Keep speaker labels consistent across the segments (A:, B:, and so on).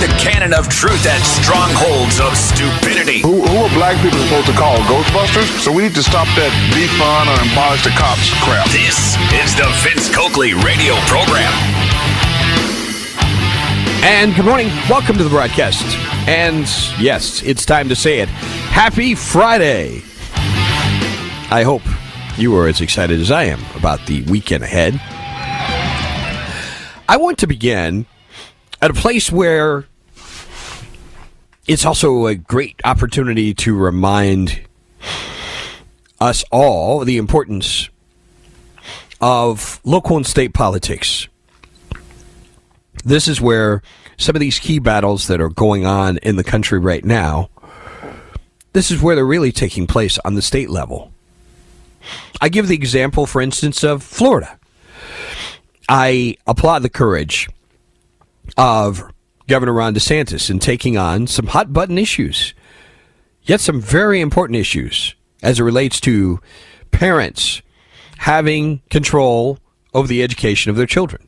A: the cannon of truth at strongholds of stupidity.
B: Who, who are black people supposed to call? Ghostbusters? So we need to stop that on or abolish the cops crap.
A: This is the Vince Coakley radio program.
C: And good morning. Welcome to the broadcast. And yes, it's time to say it. Happy Friday. I hope you are as excited as I am about the weekend ahead. I want to begin at a place where it's also a great opportunity to remind us all the importance of local and state politics. This is where some of these key battles that are going on in the country right now, this is where they're really taking place on the state level. I give the example, for instance, of Florida. I applaud the courage of Governor Ron DeSantis in taking on some hot button issues, yet some very important issues as it relates to parents having control over the education of their children.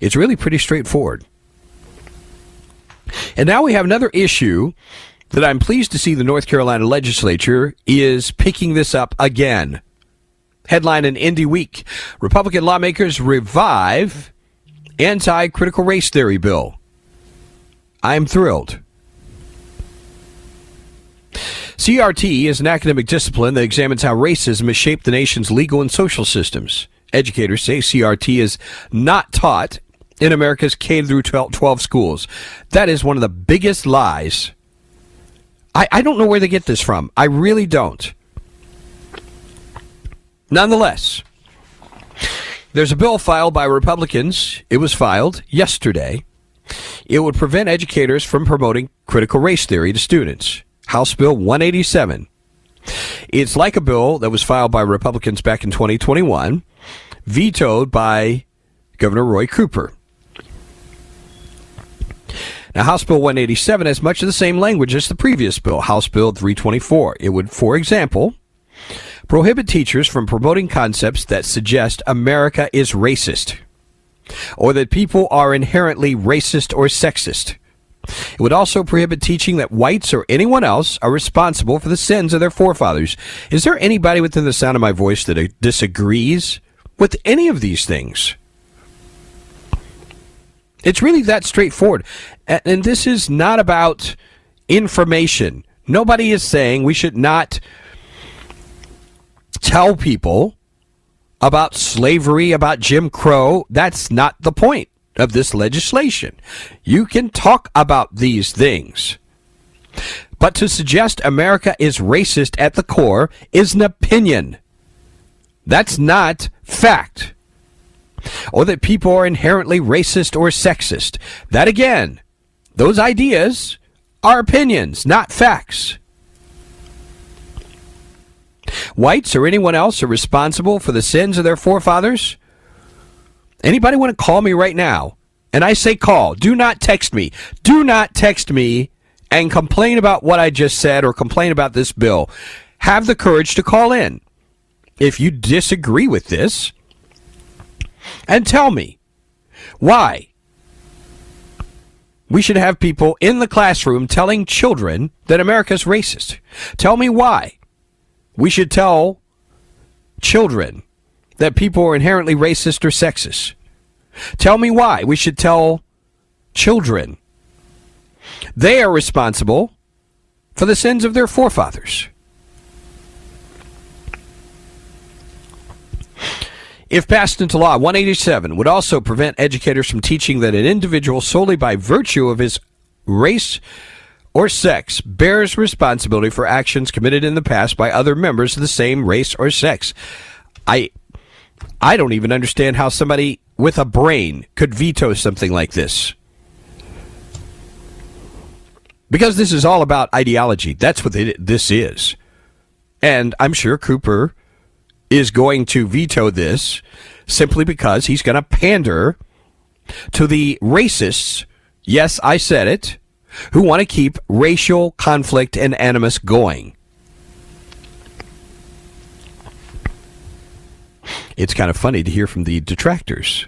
C: It's really pretty straightforward. And now we have another issue that I'm pleased to see the North Carolina legislature is picking this up again. Headline in Indy Week Republican lawmakers revive anti critical race theory bill. I'm thrilled. CRT is an academic discipline that examines how racism has shaped the nation's legal and social systems. Educators say CRT is not taught in America's K through 12 schools. That is one of the biggest lies. I, I don't know where they get this from. I really don't. Nonetheless, there's a bill filed by Republicans. It was filed yesterday. It would prevent educators from promoting critical race theory to students. House Bill 187. It's like a bill that was filed by Republicans back in 2021, vetoed by Governor Roy Cooper. Now, House Bill 187 has much of the same language as the previous bill, House Bill 324. It would, for example, Prohibit teachers from promoting concepts that suggest America is racist or that people are inherently racist or sexist. It would also prohibit teaching that whites or anyone else are responsible for the sins of their forefathers. Is there anybody within the sound of my voice that disagrees with any of these things? It's really that straightforward. And this is not about information. Nobody is saying we should not tell people about slavery, about Jim Crow. That's not the point of this legislation. You can talk about these things. But to suggest America is racist at the core is an opinion. That's not fact. Or that people are inherently racist or sexist. That again, those ideas are opinions, not facts. Whites or anyone else are responsible for the sins of their forefathers? Anybody want to call me right now? And I say call. Do not text me. Do not text me and complain about what I just said or complain about this bill. Have the courage to call in. If you disagree with this, and tell me why we should have people in the classroom telling children that America's racist. Tell me why we should tell children that people are inherently racist or sexist. Tell me why. We should tell children they are responsible for the sins of their forefathers. If passed into law, 187 would also prevent educators from teaching that an individual solely by virtue of his race, or sex bears responsibility for actions committed in the past by other members of the same race or sex. I I don't even understand how somebody with a brain could veto something like this. Because this is all about ideology. That's what it, this is. And I'm sure Cooper is going to veto this simply because he's going to pander to the racists. Yes, I said it who want to keep racial conflict and animus going. It's kind of funny to hear from the detractors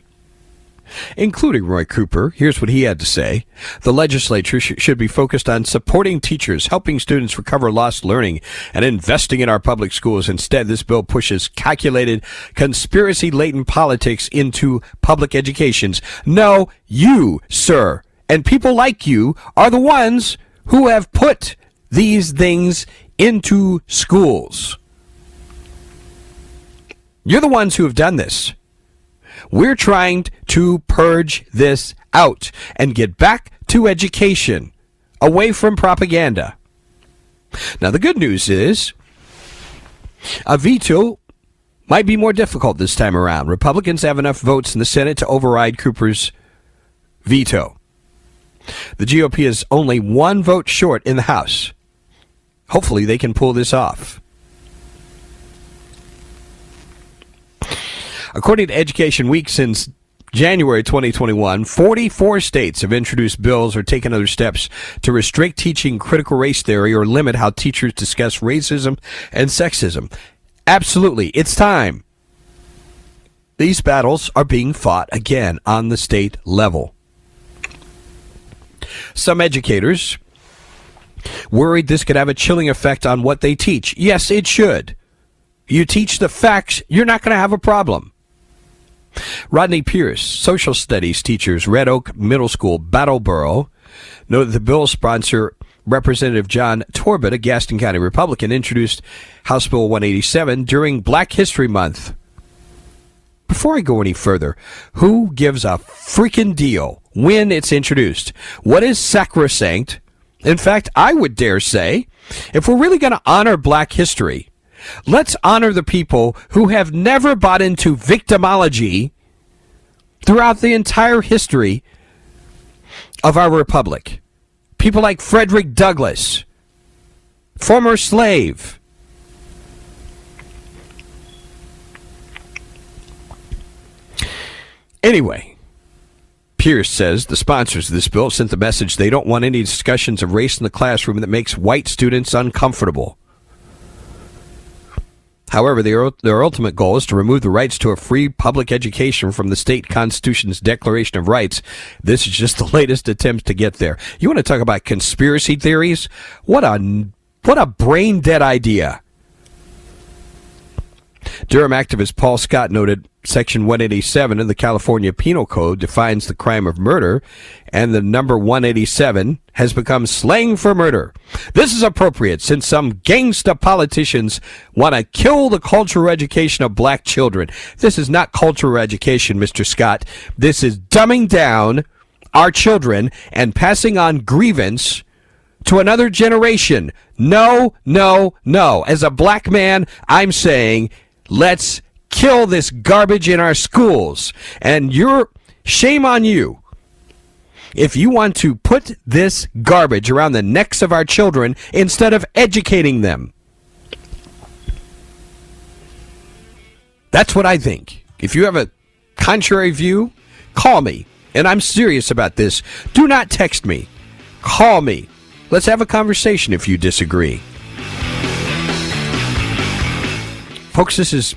C: including Roy Cooper. Here's what he had to say. The legislature sh- should be focused on supporting teachers, helping students recover lost learning, and investing in our public schools. Instead, this bill pushes calculated, conspiracy laden politics into public educations. No, you, sir, and people like you are the ones who have put these things into schools. You're the ones who have done this. We're trying to purge this out and get back to education, away from propaganda. Now, the good news is a veto might be more difficult this time around. Republicans have enough votes in the Senate to override Cooper's veto. The GOP is only one vote short in the House. Hopefully, they can pull this off. According to Education Week, since January 2021, 44 states have introduced bills or taken other steps to restrict teaching critical race theory or limit how teachers discuss racism and sexism. Absolutely, it's time. These battles are being fought again on the state level. Some educators worried this could have a chilling effect on what they teach. Yes, it should. You teach the facts, you're not going to have a problem. Rodney Pierce, social studies teachers, Red Oak Middle School, Battleboro, note that the bill sponsor Representative John Torbett, a Gaston County Republican, introduced House Bill 187 during Black History Month. Before I go any further, who gives a freaking deal when it's introduced. What is sacrosanct? In fact, I would dare say, if we're really going to honor black history, let's honor the people who have never bought into victimology throughout the entire history of our republic. People like Frederick Douglass, former slave. Anyway, Pierce says the sponsors of this bill sent the message they don't want any discussions of race in the classroom that makes white students uncomfortable. However, their, their ultimate goal is to remove the rights to a free public education from the state constitution's Declaration of Rights. This is just the latest attempt to get there. You want to talk about conspiracy theories? What a what a brain dead idea. Durham activist Paul Scott noted Section 187 of the California Penal Code defines the crime of murder, and the number 187 has become slang for murder. This is appropriate since some gangsta politicians want to kill the cultural education of black children. This is not cultural education, Mr. Scott. This is dumbing down our children and passing on grievance to another generation. No, no, no. As a black man, I'm saying let's kill this garbage in our schools. And you're, shame on you. If you want to put this garbage around the necks of our children instead of educating them, that's what I think. If you have a contrary view, call me. And I'm serious about this. Do not text me. Call me. Let's have a conversation if you disagree. Folks, this is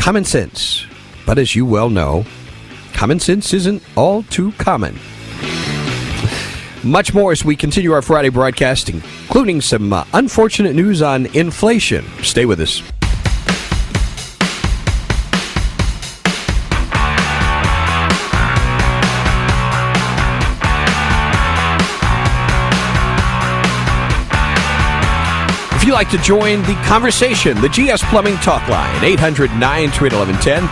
C: common sense. But as you well know, common sense isn't all too common. Much more as we continue our Friday broadcasting, including some uh, unfortunate news on inflation. Stay with us. you like to join the conversation, the GS Plumbing Talk Line, 800 1110.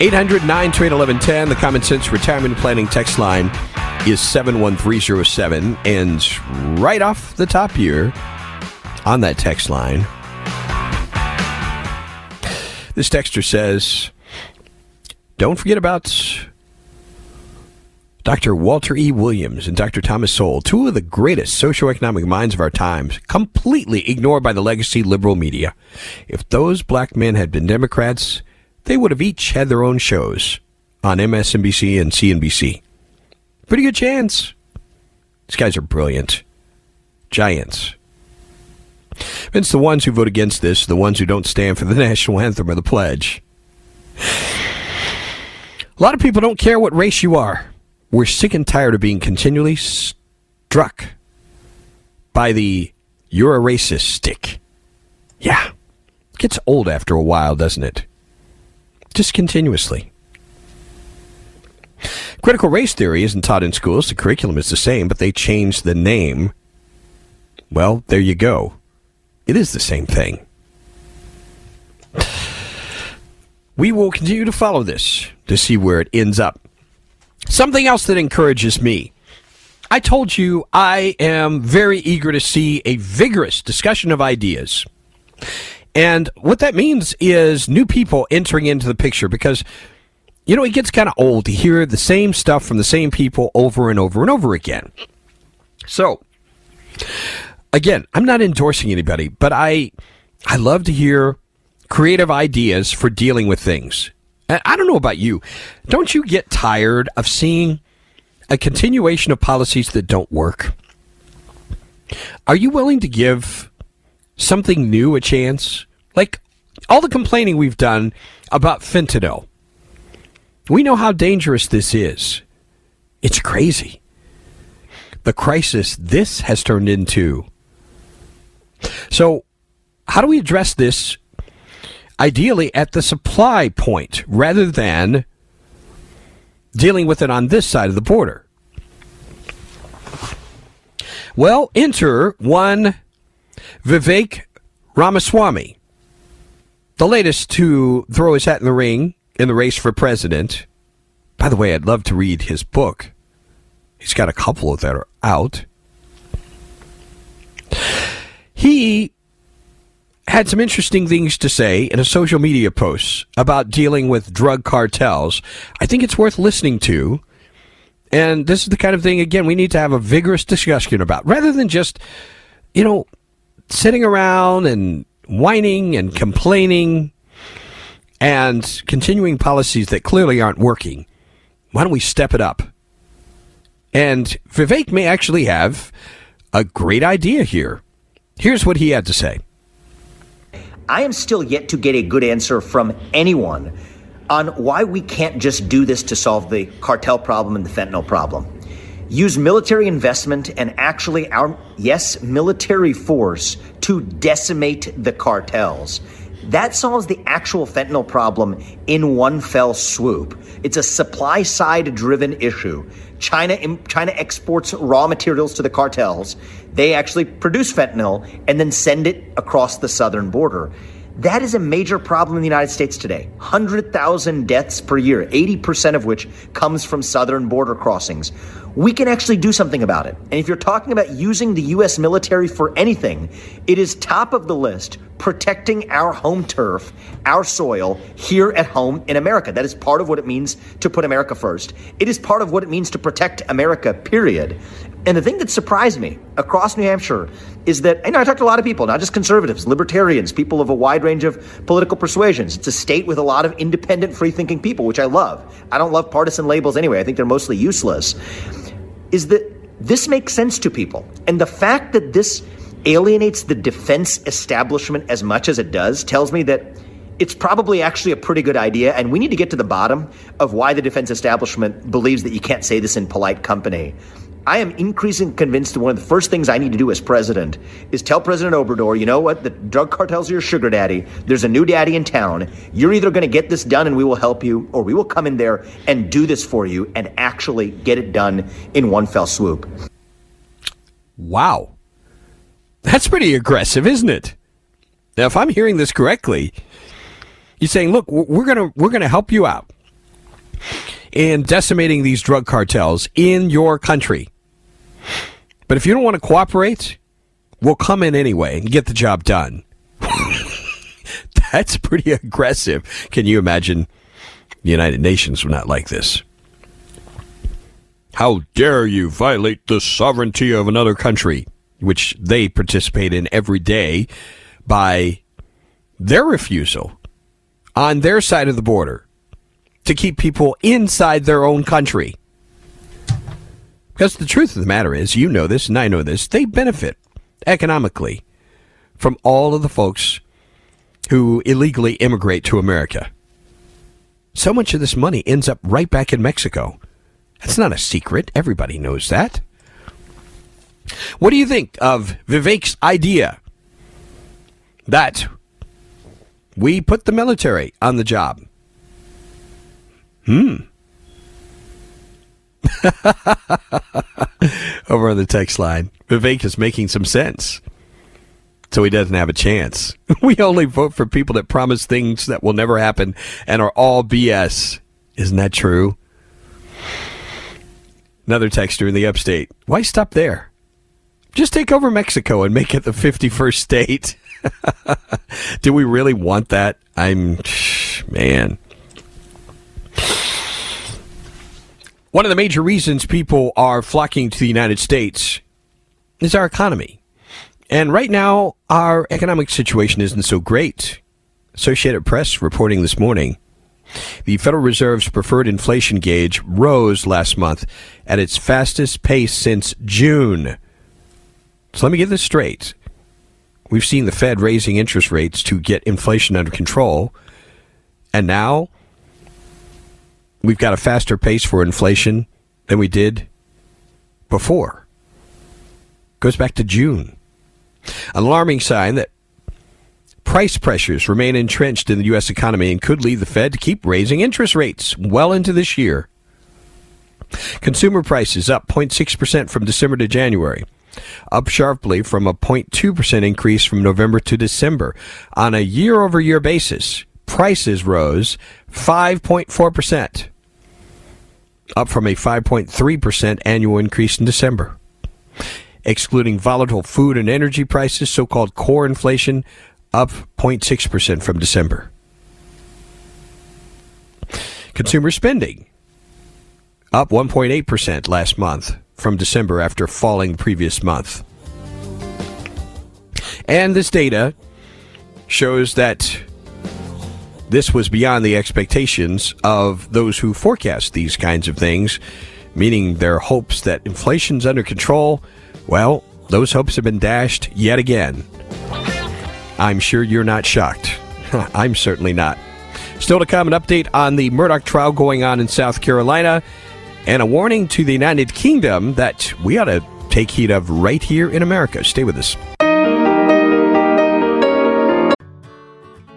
C: 800 1110. The Common Sense Retirement Planning text line is 71307. And right off the top here on that text line, this texter says, Don't forget about Dr. Walter E. Williams and Dr. Thomas Sowell, two of the greatest socioeconomic minds of our times, completely ignored by the legacy liberal media. If those black men had been Democrats, they would have each had their own shows on MSNBC and CNBC. Pretty good chance. These guys are brilliant. Giants. It's the ones who vote against this, the ones who don't stand for the national anthem or the pledge. A lot of people don't care what race you are. We're sick and tired of being continually struck by the you're a racist stick. Yeah. It gets old after a while, doesn't it? Just continuously. Critical race theory isn't taught in schools. The curriculum is the same, but they changed the name. Well, there you go. It is the same thing. We will continue to follow this to see where it ends up. Something else that encourages me. I told you I am very eager to see a vigorous discussion of ideas. And what that means is new people entering into the picture because, you know, it gets kind of old to hear the same stuff from the same people over and over and over again. So, again, I'm not endorsing anybody, but I, I love to hear creative ideas for dealing with things. I don't know about you. Don't you get tired of seeing a continuation of policies that don't work? Are you willing to give something new a chance? Like all the complaining we've done about fentanyl. We know how dangerous this is. It's crazy. The crisis this has turned into. So, how do we address this ideally at the supply point rather than dealing with it on this side of the border. Well, enter one Vivek Ramaswamy, the latest to throw his hat in the ring in the race for president. By the way, I'd love to read his book. He's got a couple that are out. He had some interesting things to say in a social media post about dealing with drug cartels. I think it's worth listening to. And this is the kind of thing, again, we need to have a vigorous discussion about rather than just, you know, sitting around and whining and complaining and continuing policies that clearly aren't working. Why don't we step it up? And Vivek may actually have a great idea here. Here's what he had to say.
D: I am still yet to get a good answer from anyone on why we can't just do this to solve the cartel problem and the fentanyl problem. Use military investment and actually our, yes, military force to decimate the cartels. That solves the actual fentanyl problem in one fell swoop. It's a supply side driven issue. China China exports raw materials to the cartels. They actually produce fentanyl and then send it across the southern border. That is a major problem in the United States today. 100,000 deaths per year, 80% of which comes from southern border crossings. We can actually do something about it. And if you're talking about using the U.S. military for anything, it is top of the list protecting our home turf, our soil here at home in America. That is part of what it means to put America first. It is part of what it means to protect America, period. And the thing that surprised me across New Hampshire is that, you know, I talked to a lot of people, not just conservatives, libertarians, people of a wide range of political persuasions. It's a state with a lot of independent, free thinking people, which I love. I don't love partisan labels anyway, I think they're mostly useless. Is that this makes sense to people. And the fact that this alienates the defense establishment as much as it does tells me that it's probably actually a pretty good idea, and we need to get to the bottom of why the defense establishment believes that you can't say this in polite company. I am increasingly convinced that one of the first things I need to do as president is tell President Obrador, you know what? The drug cartels are your sugar daddy. There's a new daddy in town. You're either going to get this done and we will help you, or we will come in there and do this for you and actually get it done in one fell swoop.
C: Wow. That's pretty aggressive, isn't it? Now, if I'm hearing this correctly, you're saying, look, we're going to we're going to help you out in decimating these drug cartels in your country but if you don't want to cooperate, we'll come in anyway and get the job done. That's pretty aggressive. Can you imagine the United Nations were not like this? How dare you violate the sovereignty of another country, which they participate in every day by their refusal on their side of the border to keep people inside their own country. Because the truth of the matter is, you know this and I know this, they benefit economically from all of the folks who illegally immigrate to America. So much of this money ends up right back in Mexico. That's not a secret. Everybody knows that. What do you think of Vivek's idea that we put the military on the job? Hmm. over on the text line. Vivek is making some sense. So he doesn't have a chance. We only vote for people that promise things that will never happen and are all BS. Isn't that true? Another texter in the upstate. Why stop there? Just take over Mexico and make it the 51st state. Do we really want that? I'm, man. One of the major reasons people are flocking to the United States is our economy. And right now, our economic situation isn't so great. Associated Press reporting this morning. The Federal Reserve's preferred inflation gauge rose last month at its fastest pace since June. So let me get this straight. We've seen the Fed raising interest rates to get inflation under control, and now we've got a faster pace for inflation than we did before. Goes back to June. An alarming sign that price pressures remain entrenched in the U.S. economy and could lead the Fed to keep raising interest rates well into this year. Consumer prices up 0.6% from December to January, up sharply from a 0.2% increase from November to December. On a year over year basis, prices rose 5.4% up from a 5.3% annual increase in December. Excluding volatile food and energy prices, so called core inflation, up 0.6% from December. Consumer spending, up 1.8% last month from December after falling the previous month. And this data shows that this was beyond the expectations of those who forecast these kinds of things, meaning their hopes that inflation's under control. Well, those hopes have been dashed yet again. I'm sure you're not shocked. I'm certainly not. Still to come, an update on the Murdaugh trial going on in South Carolina and a warning to the United Kingdom that we ought to take heed of right here in America. Stay with us.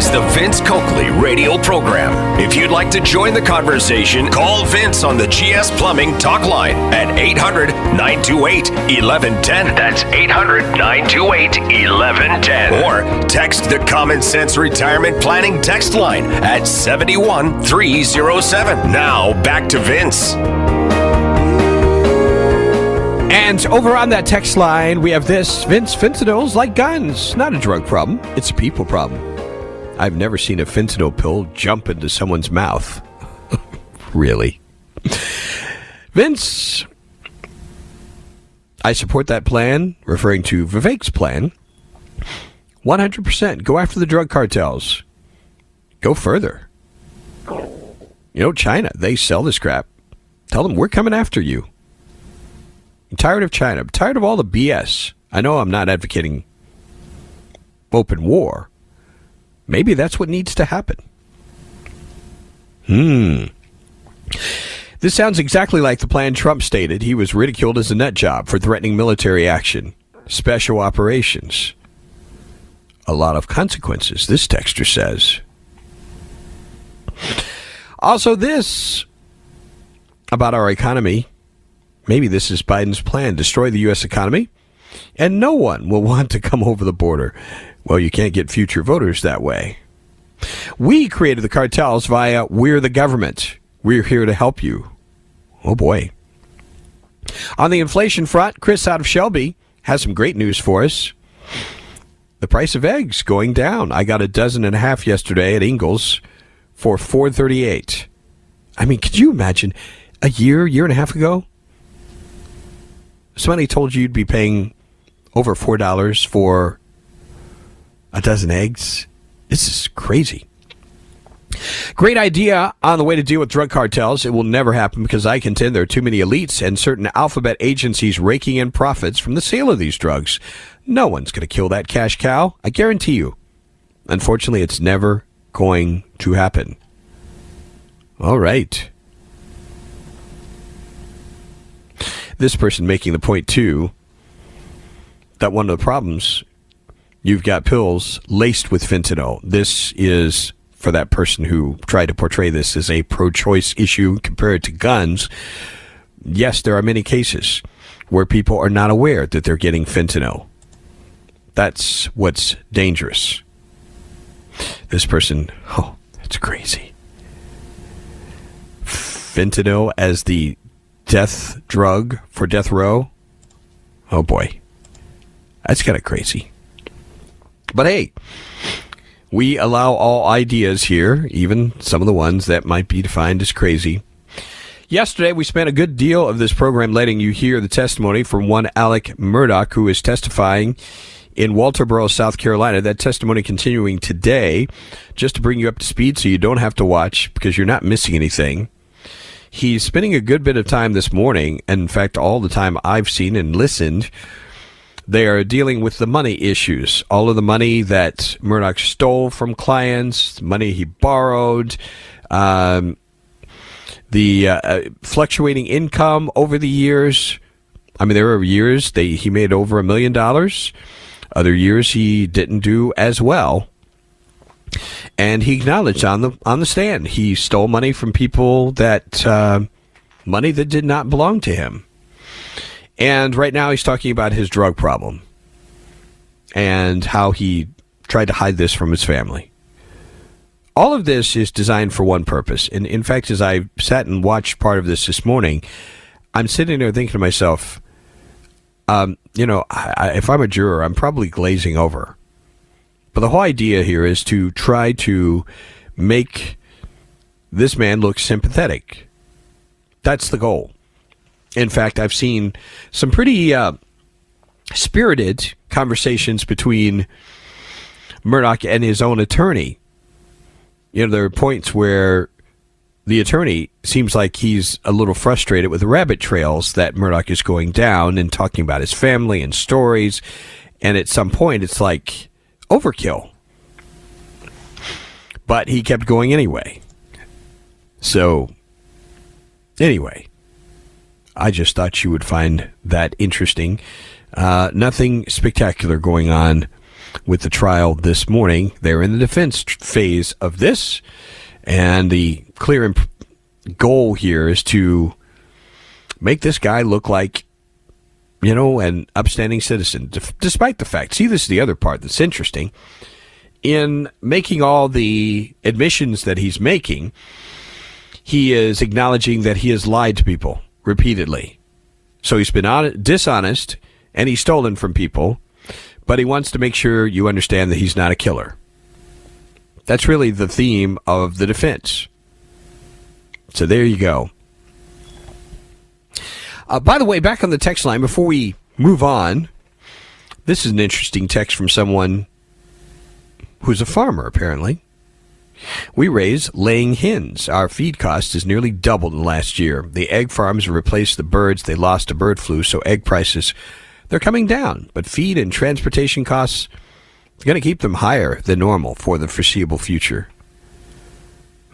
A: is the Vince Coakley radio program. If you'd like to join the conversation, call Vince on the GS Plumbing talk line at 800 928 1110. That's 800 928 1110. Or text the Common Sense Retirement Planning text line at 71307. Now back to Vince.
C: And over on that text line, we have this Vince, fentanyls like guns. Not a drug problem, it's a people problem. I've never seen a fentanyl pill jump into someone's mouth. really? Vince, I support that plan, referring to Vivek's plan. 100%. Go after the drug cartels. Go further. You know, China, they sell this crap. Tell them we're coming after you. I'm tired of China. I'm tired of all the BS. I know I'm not advocating open war, Maybe that's what needs to happen. Hmm. This sounds exactly like the plan Trump stated he was ridiculed as a nut job for threatening military action, special operations. A lot of consequences, this texture says. Also, this about our economy. Maybe this is Biden's plan destroy the U.S. economy, and no one will want to come over the border. Well, you can't get future voters that way. We created the cartels via We're the Government. We're here to help you. Oh boy. On the inflation front, Chris out of Shelby has some great news for us. The price of eggs going down. I got a dozen and a half yesterday at Ingles for 438. I mean, could you imagine a year, year and a half ago? Somebody told you you'd be paying over $4 for a dozen eggs. This is crazy. Great idea on the way to deal with drug cartels. It will never happen because I contend there are too many elites and certain alphabet agencies raking in profits from the sale of these drugs. No one's going to kill that cash cow. I guarantee you. Unfortunately, it's never going to happen. All right. This person making the point, too, that one of the problems You've got pills laced with fentanyl. This is for that person who tried to portray this as a pro choice issue compared to guns. Yes, there are many cases where people are not aware that they're getting fentanyl. That's what's dangerous. This person, oh, that's crazy. Fentanyl as the death drug for death row? Oh boy. That's kind of crazy. But hey, we allow all ideas here, even some of the ones that might be defined as crazy. Yesterday, we spent a good deal of this program letting you hear the testimony from one Alex Murdaugh, who is testifying in Walterboro, South Carolina. That testimony continuing today, just to bring you up to speed so you don't have to watch because you're not missing anything. He's spending a good bit of time this morning, and in fact, all the time I've seen and listened they are dealing with the money issues. All of the money that Murdaugh stole from clients, money he borrowed, um, the uh, uh, fluctuating income over the years. I mean, there were years they, he made over a million dollars. Other years he didn't do as well. And he acknowledged on the on the stand he stole money from people that uh, money that did not belong to him. And right now he's talking about his drug problem and how he tried to hide this from his family. All of this is designed for one purpose. And in fact, as I sat and watched part of this this morning, I'm sitting there thinking to myself, um, you know, I, I, if I'm a juror, I'm probably glazing over. But the whole idea here is to try to make this man look sympathetic. That's the goal. In fact, I've seen some pretty uh, spirited conversations between Murdaugh and his own attorney. You know, there are points where the attorney seems like he's a little frustrated with the rabbit trails that Murdaugh is going down and talking about his family and stories. And at some point, it's like overkill. But he kept going anyway. So, anyway, I just thought you would find that interesting. Uh, nothing spectacular going on with the trial this morning. They're in the defense phase of this, and the clear imp- goal here is to make this guy look like, you know, an upstanding citizen, d- despite the fact. See, this is the other part that's interesting. In making all the admissions that he's making, he is acknowledging that he has lied to people repeatedly. So he's been on, dishonest and he's stolen from people, but he wants to make sure you understand that he's not a killer. That's really the theme of the defense. So there you go. Uh, by the way, back on the text line, before we move on, this is an interesting text from someone who's a farmer, apparently. We raise laying hens. Our feed cost is nearly doubled in the last year. The egg farms replaced the birds they lost to bird flu, so egg prices they're coming down, but feed and transportation costs are going to keep them higher than normal for the foreseeable future.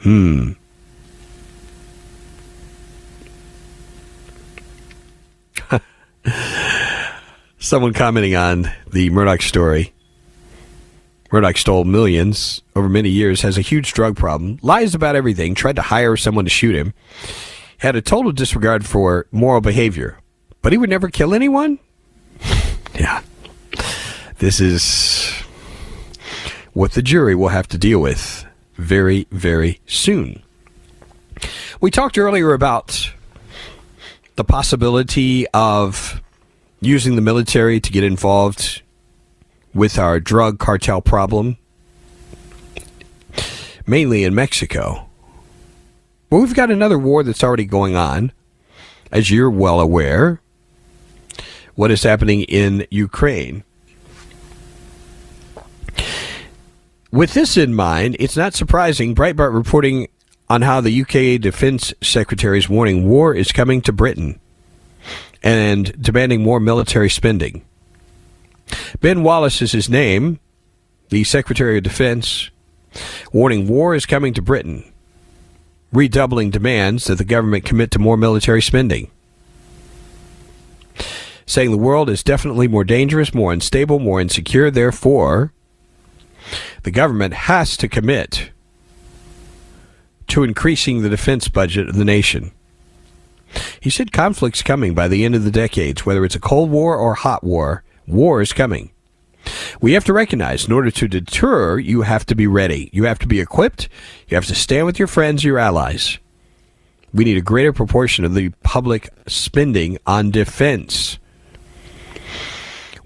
C: Hmm. Someone commenting on the Murdaugh story Murdaugh stole millions over many years, has a huge drug problem, lies about everything, tried to hire someone to shoot him, had a total disregard for moral behavior, but he would never kill anyone? yeah. This is what the jury will have to deal with very, very soon. We talked earlier about the possibility of using the military to get involved with our drug cartel problem, mainly in Mexico. But we've got another war that's already going on, as you're well aware. What is happening in Ukraine? With this in mind, it's not surprising Breitbart reporting on how the UK Defence Secretary's warning war is coming to Britain and demanding more military spending. Ben Wallace is his name, the Secretary of Defense, warning war is coming to Britain, redoubling demands that the government commit to more military spending. Saying the world is definitely more dangerous, more unstable, more insecure, therefore, the government has to commit to increasing the defense budget of the nation. He said conflict's coming by the end of the decades, whether it's a Cold War or hot war. War is coming. We have to recognize in order to deter, you have to be ready. You have to be equipped. You have to stand with your friends, your allies. We need a greater proportion of the public spending on defense.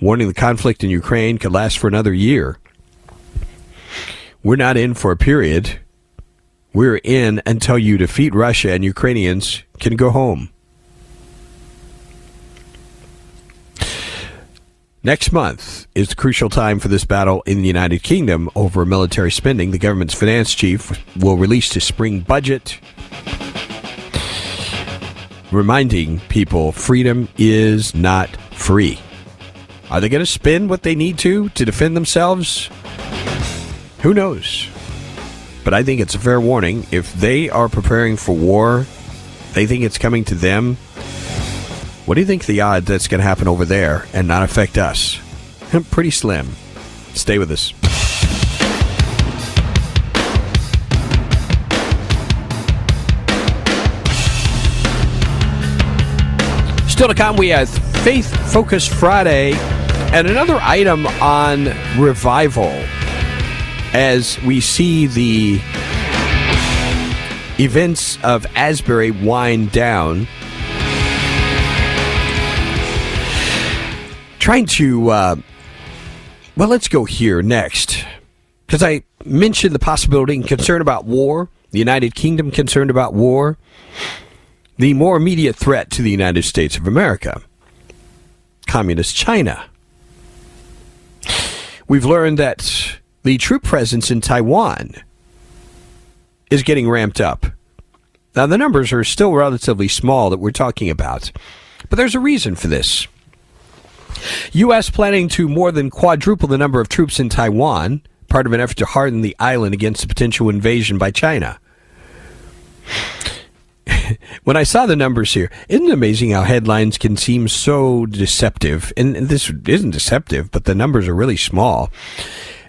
C: Warning the conflict in Ukraine could last for another year. We're not in for a period. We're in until you defeat Russia and Ukrainians can go home. Next month is the crucial time for this battle in the United Kingdom over military spending. The government's finance chief will release his spring budget, reminding people freedom is not free. Are they going to spend what they need to to defend themselves? Who knows? But I think it's a fair warning. If they are preparing for war, they think it's coming to them what do you think the odds that's going to happen over there and not affect us? Pretty slim. Stay with us. Still to come, we have Faith Focus Friday and another item on revival as we see the events of Asbury wind down. trying to. Uh, well, let's go here next because I mentioned the possibility and concern about war. The United Kingdom concerned about war. The more immediate threat to the United States of America, communist China. We've learned that the troop presence in Taiwan is getting ramped up. Now, the numbers are still relatively small that we're talking about, but there's a reason for this. U.S. planning to more than quadruple the number of troops in Taiwan, part of an effort to harden the island against a potential invasion by China. when I saw the numbers here, isn't it amazing how headlines can seem so deceptive? And this isn't deceptive, but the numbers are really small.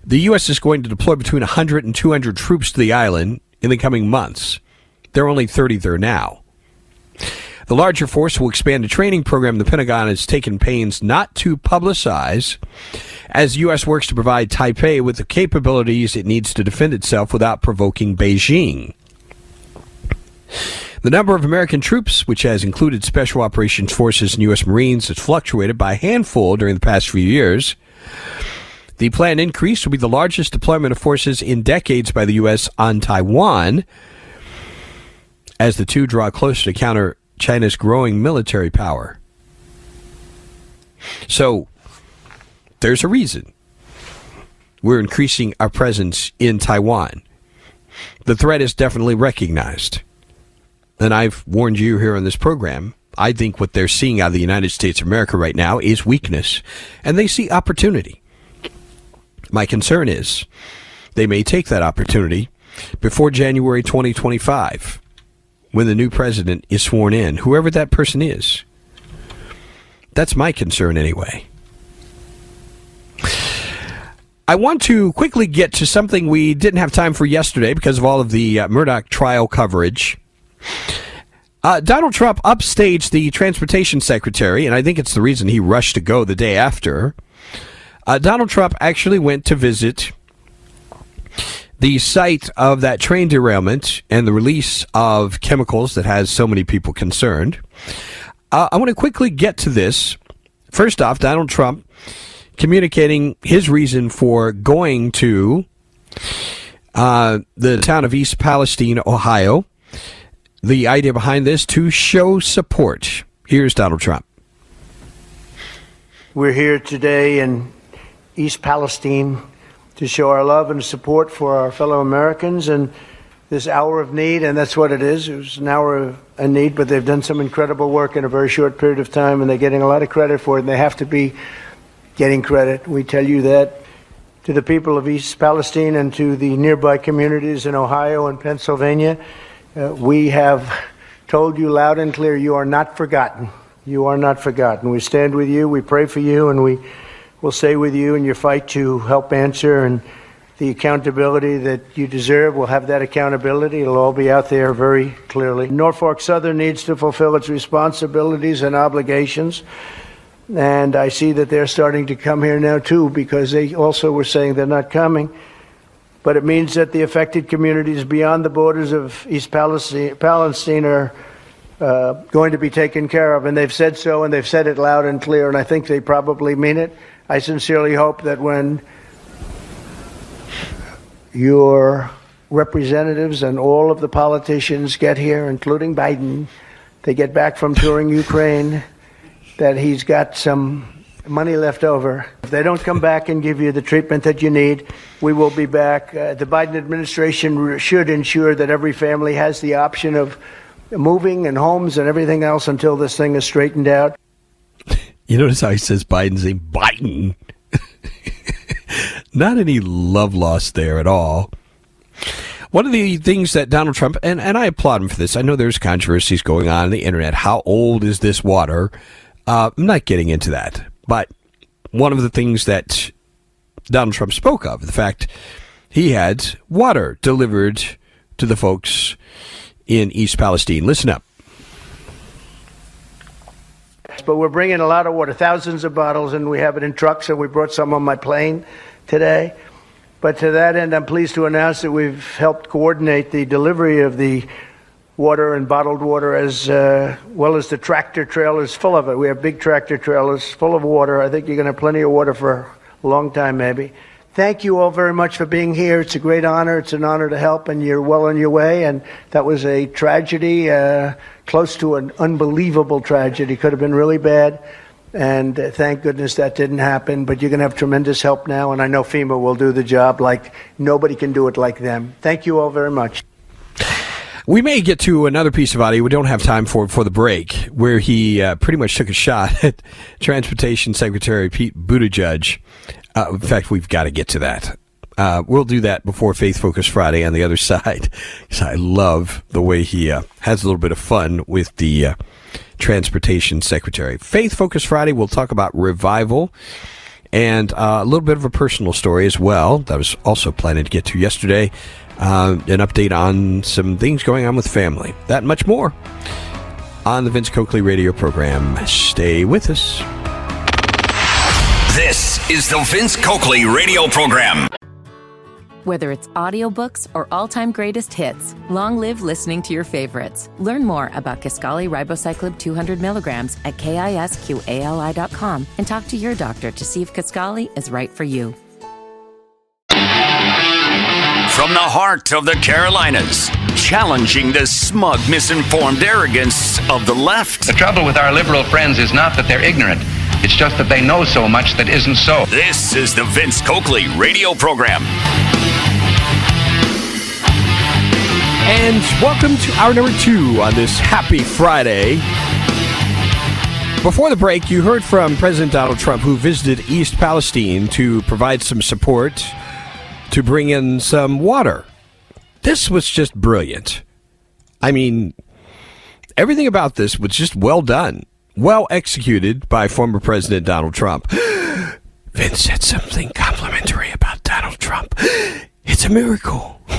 C: The U.S. is going to deploy between 100 and 200 troops to the island in the coming months. There are only 30 there now. The larger force will expand a training program the Pentagon has taken pains not to publicize as the U.S. works to provide Taipei with the capabilities it needs to defend itself without provoking Beijing. The number of American troops, which has included special operations forces and U.S. Marines, has fluctuated by a handful during the past few years. The planned increase will be the largest deployment of forces in decades by the U.S. on Taiwan as the two draw closer to counter China's growing military power. So there's a reason we're increasing our presence in Taiwan. The threat is definitely recognized. And I've warned you here on this program. I think what they're seeing out of the United States of America right now is weakness, and they see opportunity. My concern is they may take that opportunity before January 2025 when the new president is sworn in, whoever that person is. That's my concern, anyway. I want to quickly get to something we didn't have time for yesterday because of all of the uh, Murdaugh trial coverage. Uh, Donald Trump upstaged the transportation secretary, and I think it's the reason he rushed to go the day after. Uh, Donald Trump actually went to visit the site of that train derailment and the release of chemicals that has so many people concerned. Uh, I want to quickly get to this. First off, Donald Trump communicating his reason for going to uh, the town of East Palestine, Ohio. The idea behind this to show support. Here's Donald Trump.
E: We're here today in East Palestine, to show our love and support for our fellow Americans and this hour of need, and that's what it is. It was an hour of a need, but they've done some incredible work in a very short period of time, and they're getting a lot of credit for it, and they have to be getting credit. We tell you that to the people of East Palestine and to the nearby communities in Ohio and Pennsylvania. Uh, we have told you loud and clear you are not forgotten. You are not forgotten. We stand with you, we pray for you, and we will stay with you in your fight to help answer and the accountability that you deserve. We'll have that accountability. It'll all be out there very clearly. Norfolk Southern needs to fulfill its responsibilities and obligations. And I see that they're starting to come here now, too, because they also were saying they're not coming. But it means that the affected communities beyond the borders of East Palestine are uh, going to be taken care of. And they've said so, and they've said it loud and clear, and I think they probably mean it. I sincerely hope that when your representatives and all of the politicians get here, including Biden, they get back from touring Ukraine, that he's got some money left over. If they don't come back and give you the treatment that you need, we will be back. Uh, the Biden administration should ensure that every family has the option of moving and homes and everything else until this thing is straightened out.
C: You notice how he says Biden's name? Biden. Not any love lost there at all. One of the things that Donald Trump, and, and I applaud him for this, I know there's controversies going on in the internet. How old is this water? Uh, I'm not getting into that. But one of the things that Donald Trump spoke of, the fact he had water delivered to the folks in East Palestine. Listen up.
E: But we're bringing a lot of water, thousands of bottles, and we have it in trucks, and we brought some on my plane today. But to that end, I'm pleased to announce that we've helped coordinate the delivery of the water and bottled water as uh, well as the tractor trailers full of it. We have big tractor trailers full of water. I think you're going to have plenty of water for a long time, maybe. Thank you all very much for being here. It's a great honor. It's an honor to help, and you're well on your way. And that was a tragedy, uh, close to an unbelievable tragedy. Could have been really bad. And uh, thank goodness that didn't happen. But you're going to have tremendous help now, and I know FEMA will do the job like nobody can do it like them. Thank you all very much.
C: We may get to another piece of audio we don't have time for for the break, where he uh, pretty much took a shot at Transportation Secretary Pete Buttigieg uh, in fact, we've got to get to that. Uh, we'll do that before Faith Focus Friday on the other side. Because I love the way he uh, has a little bit of fun with the uh, transportation secretary. Faith Focus Friday, we'll talk about revival and uh, a little bit of a personal story as well that I was also planning to get to yesterday. Uh, an update on some things going on with family. That much more on the Vince Coakley radio program. Stay with us
F: is the Vince Coakley radio program.
G: Whether it's audiobooks or all-time greatest hits, long live listening to your favorites. Learn more about Kisqali Ribociclib 200 milligrams at kisqali.com and talk to your doctor to see if Kisqali is right for you.
F: From the heart of the Carolinas, challenging the smug, misinformed arrogance of the left.
H: The trouble with our liberal friends is not that they're ignorant it's just that they know so much that isn't so.
F: This is the Vince Coakley radio program.
C: And welcome to hour number two on this happy Friday. Before the break, you heard from President Donald Trump, who visited East Palestine to provide some support to bring in some water. This was just brilliant. I mean, everything about this was just well done well executed by former President Donald Trump. Vince said something complimentary about Donald Trump. It's a miracle.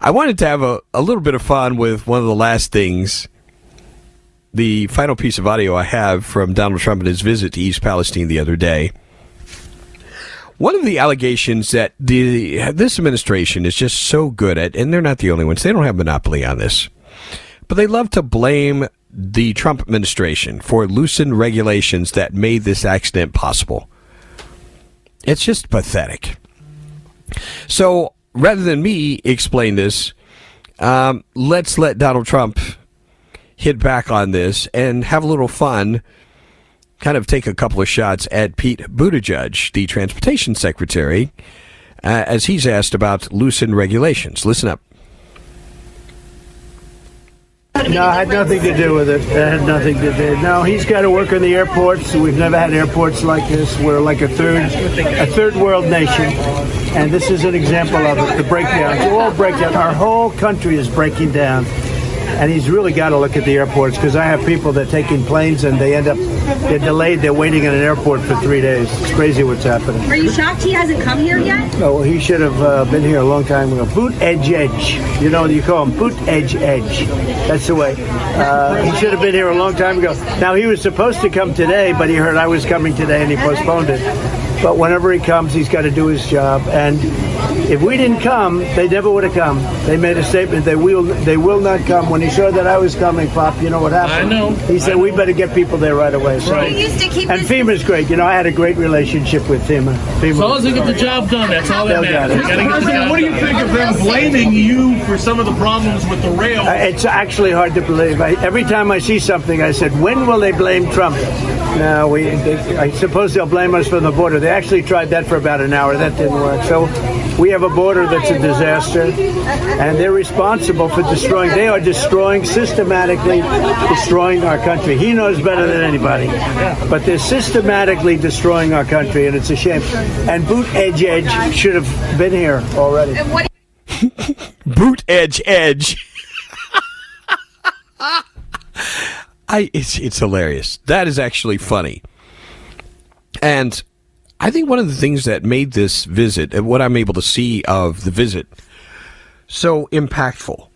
C: I wanted to have a, a little bit of fun with one of the last things. The final piece of audio I have from Donald Trump and his visit to East Palestine the other day. One of the allegations that the this administration is just so good at, and they're not the only ones, they don't have monopoly on this but they love to blame the Trump administration for loosened regulations that made this accident possible. It's just pathetic. So rather than me explain this, um, let's let Donald Trump hit back on this and have a little fun, kind of take a couple of shots at Pete Buttigieg, the transportation secretary, uh, as he's asked about loosened regulations. Listen up.
E: No, I had nothing to do with it. I had nothing to do. No, he's got to work in the airports. We've never had airports like this. We're like a third, a third world nation, and this is an example of it. The breakdown, it's all breakdown. Our whole country is breaking down and he's really got to look at the airports because I have people that are taking planes and they end up they're delayed. They're waiting in an airport for three days. It's crazy what's happening.
I: Are you shocked he hasn't come here yet?
E: No, he should have uh, been here a long time ago. Boot edge edge. You know you call him boot edge edge. That's the way. Uh, he should have been here a long time ago. Now he was supposed to come today, but he heard I was coming today and he postponed it. But whenever he comes, he's got to do his job. And if we didn't come, they never would have come. They made a statement they will they will not come. When he saw that I was coming, Pop, you know what happened?
J: I know.
E: He said
J: know. we
E: better get people there right away. So. Right. and FEMA's great. You know, I had a great relationship with FEMA.
J: FEMA as long as they get the job done, that's all they matters. President,
K: what do you think of them blaming you for some of the problems with the rail? Uh, it's
E: actually hard to believe. I, every time I see something, I said, when will they blame Trump? Now we. They, I suppose they'll blame us for the border. They actually tried that for about an hour. That didn't work. So we have have a border that's a disaster, and they're responsible for destroying. They are destroying systematically, destroying our country. He knows better than anybody, but they're systematically destroying our country, and it's a shame. And Boot Edge Edge should have been here already.
C: boot Edge Edge. I it's it's hilarious. That is actually funny. And I think one of the things that made this visit and what I'm able to see of the visit so impactful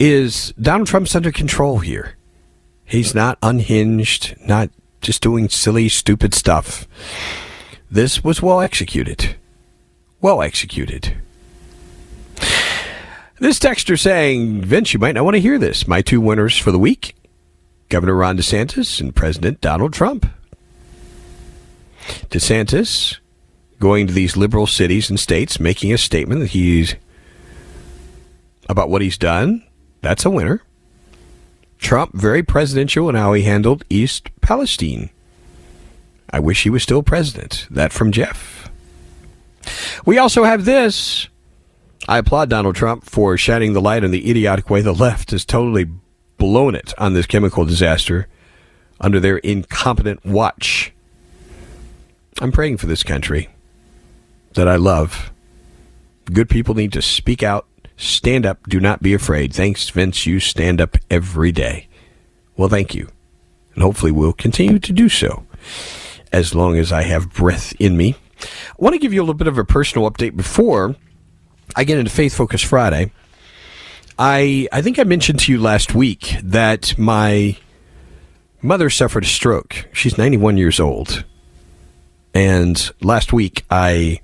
C: is Donald Trump's under control here. He's not unhinged, not just doing silly, stupid stuff. This was well executed. Well executed. This texter saying, Vince, you might not want to hear this. My two winners for the week Governor Ron DeSantis and President Donald Trump. DeSantis going to these liberal cities and states, making a statement that he's about what he's done. That's a winner. Trump, very presidential in how he handled East Palestine. I wish he was still president. That from Jeff. We also have this. I applaud Donald Trump for shining the light on the idiotic way the left has totally blown it on this chemical disaster under their incompetent watch. I'm praying for this country that I love. Good people need to speak out, stand up, do not be afraid. Thanks, Vince. You stand up every day. Well, thank you. And hopefully, we'll continue to do so as long as I have breath in me. I want to give you a little bit of a personal update before I get into Faith Focus Friday. I, I think I mentioned to you last week that my mother suffered a stroke. She's 91 years old. And last week, I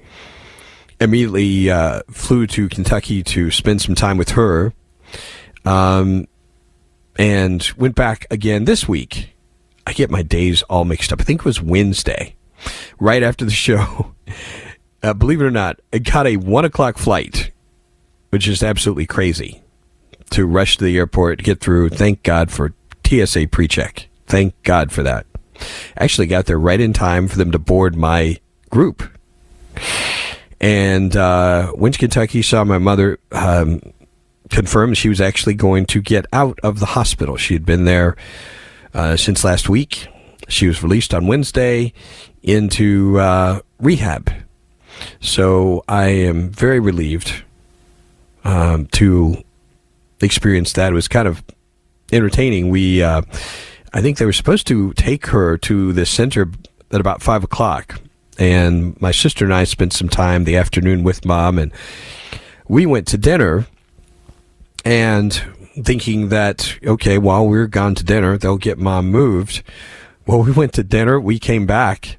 C: immediately uh, flew to Kentucky to spend some time with her, um, and went back again this week. I get my days all mixed up. I think it was Wednesday, right after the show. Uh, believe it or not, I got a one o'clock flight, which is absolutely crazy to rush to the airport, get through. Thank God for TSA pre check. Thank God for that. Actually, got there right in time for them to board my group. And uh, went to Kentucky, saw my mother. Um, confirmed she was actually going to get out of the hospital. She had been there uh, since last week. She was released on Wednesday into uh, rehab. So I am very relieved um, to experience that. It was kind of entertaining. We uh, I think they were supposed to take her to the center at about five o'clock. And my sister and I spent some time the afternoon with mom, and we went to dinner. And thinking that, okay, while we're gone to dinner, they'll get mom moved. Well, we went to dinner, we came back,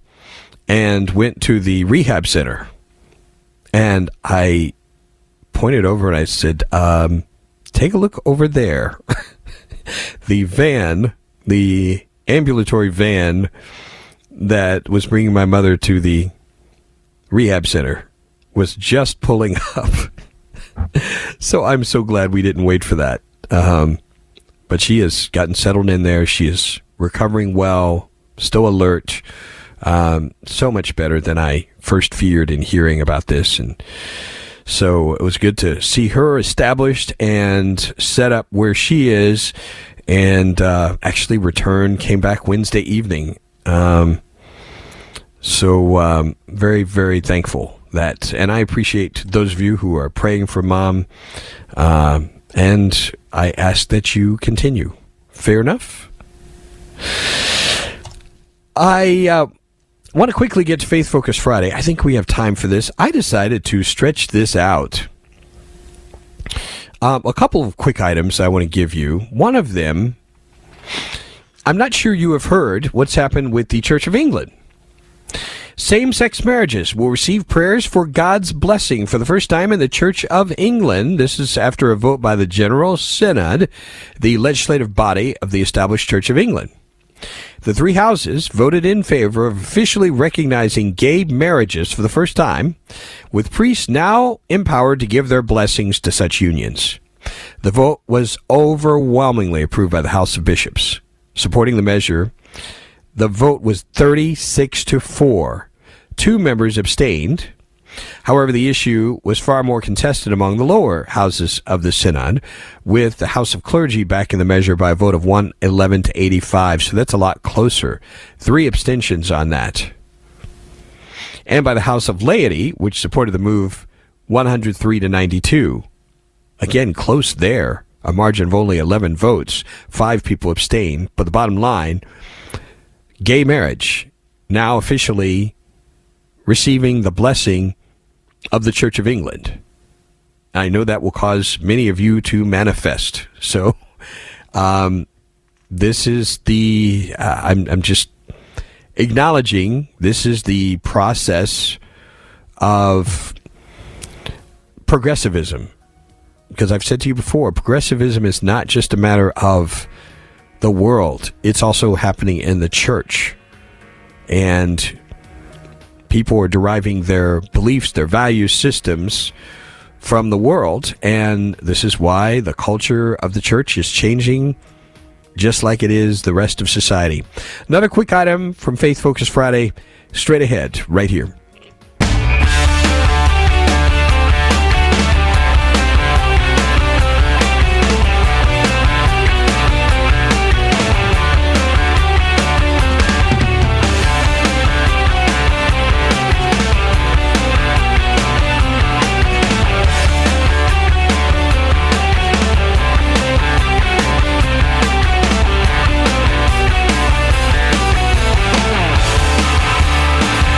C: and went to the rehab center. And I pointed over and I said, um, take a look over there. the van the ambulatory van that was bringing my mother to the rehab center was just pulling up. so I'm so glad we didn't wait for that. Um, but she has gotten settled in there. She is recovering well, still alert, um, so much better than I first feared in hearing about this. And so it was good to see her established and set up where she is and uh, actually returned, came back Wednesday evening. Um, so um, very, very thankful that, and I appreciate those of you who are praying for mom. Uh, and I ask that you continue. Fair enough. I uh, want to quickly get to Faith Focus Friday. I think we have time for this. I decided to stretch this out um, a couple of quick items I want to give you. One of them, I'm not sure you have heard what's happened with the Church of England. Same sex marriages will receive prayers for God's blessing for the first time in the Church of England. This is after a vote by the General Synod, the legislative body of the established Church of England. The three houses voted in favor of officially recognizing gay marriages for the first time, with priests now empowered to give their blessings to such unions. The vote was overwhelmingly approved by the House of Bishops. Supporting the measure, the vote was 36 to 4. Two members abstained, However, the issue was far more contested among the lower houses of the synod, with the House of Clergy backing the measure by a vote of 111 to 85. So that's a lot closer. Three abstentions on that. And by the House of Laity, which supported the move 103 to 92. Again, close there. A margin of only 11 votes. Five people abstained. But the bottom line gay marriage now officially receiving the blessing of the Church of England. I know that will cause many of you to manifest. So, um, this is the, uh, I'm, I'm just acknowledging this is the process of progressivism. Because I've said to you before, progressivism is not just a matter of the world, it's also happening in the church. And people are deriving their beliefs, their value systems from the world. And this is why the culture of the church is changing just like it is the rest of society. Another quick item from Faith Focus Friday, straight ahead, right here.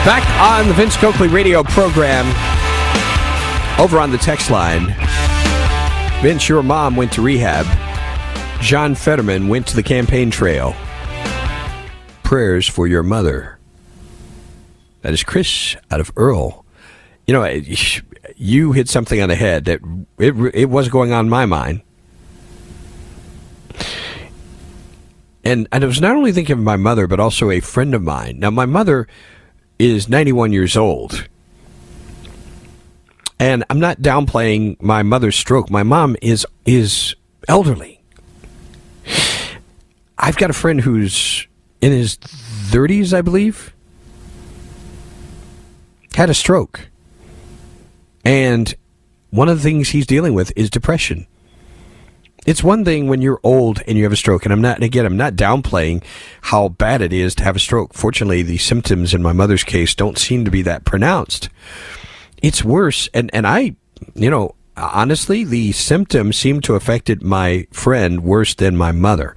C: Back on the Vince Coakley radio program, over on the text line, Vince, your mom went to rehab. John Fetterman went to the campaign trail. Prayers for your mother. That is Chris out of Earl. You know, you hit something on the head that it, it was going on my mind. And, and I was not only thinking of my mother, but also a friend of mine. Now, my mother is 91 years old. And I'm not downplaying my mother's stroke. My mom is is elderly. I've got a friend who's in his 30s, I believe, had a stroke. And one of the things he's dealing with is depression it's one thing when you're old and you have a stroke, and I'm not, and again, I'm not downplaying how bad it is to have a stroke. Fortunately, the symptoms in my mother's case don't seem to be that pronounced. It's worse, and, and I, you know, honestly, the symptoms seem to affected my friend worse than my mother.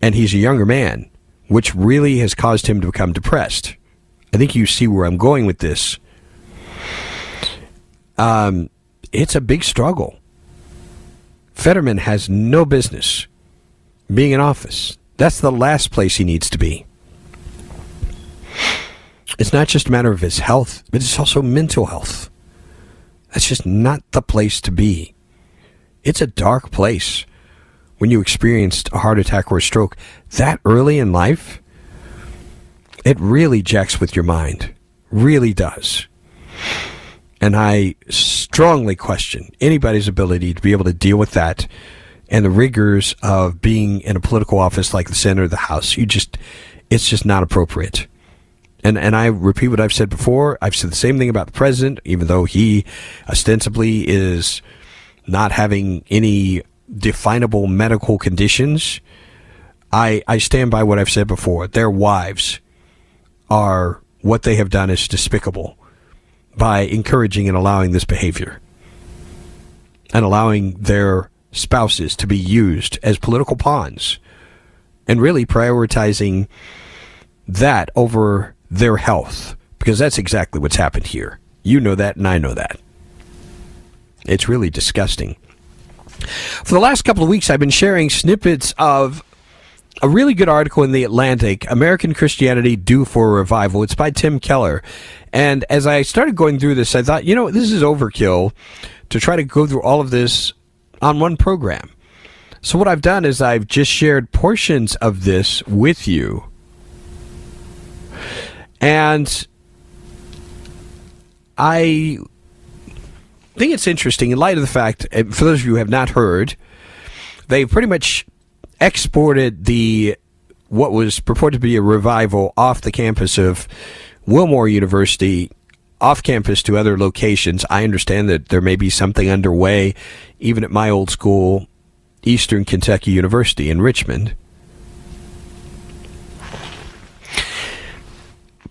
C: And he's a younger man, which really has caused him to become depressed. I think you see where I'm going with this. Um, it's a big struggle. Fetterman has no business being in office. That's the last place he needs to be. It's not just a matter of his health, but it's also mental health. That's just not the place to be. It's a dark place when you experienced a heart attack or a stroke that early in life. It really jacks with your mind. Really does. And I strongly question anybody's ability to be able to deal with that and the rigors of being in a political office like the Senate or the House. You just, it's just not appropriate. And, and I repeat what I've said before. I've said the same thing about the president, even though he ostensibly is not having any definable medical conditions. I, I stand by what I've said before. Their wives are what they have done is despicable by encouraging and allowing this behavior and allowing their spouses to be used as political pawns and really prioritizing that over their health because that's exactly what's happened here. You know that, and I know that. It's really disgusting. For the last couple of weeks, I've been sharing snippets of a really good article in The Atlantic American Christianity Due for a Revival. It's by Tim Keller. And as I started going through this, I thought, you know, this is overkill to try to go through all of this on one program. So what I've done is I've just shared portions of this with you. And I think it's interesting in light of the fact, for those of you who have not heard, they pretty much exported the what was purported to be a revival off the campus of Wilmore University off campus to other locations. I understand that there may be something underway, even at my old school, Eastern Kentucky University in Richmond.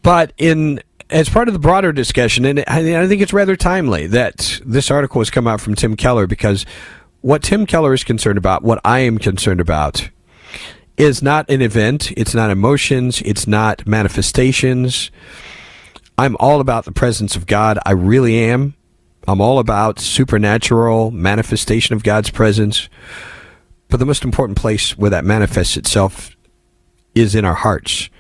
C: But in as part of the broader discussion, and I think it's rather timely that this article has come out from Tim Keller because what Tim Keller is concerned about, what I am concerned about, is not an event, it's not emotions, it's not manifestations. I'm all about the presence of God. I really am. I'm all about supernatural manifestation of God's presence. But the most important place where that manifests itself is in our hearts,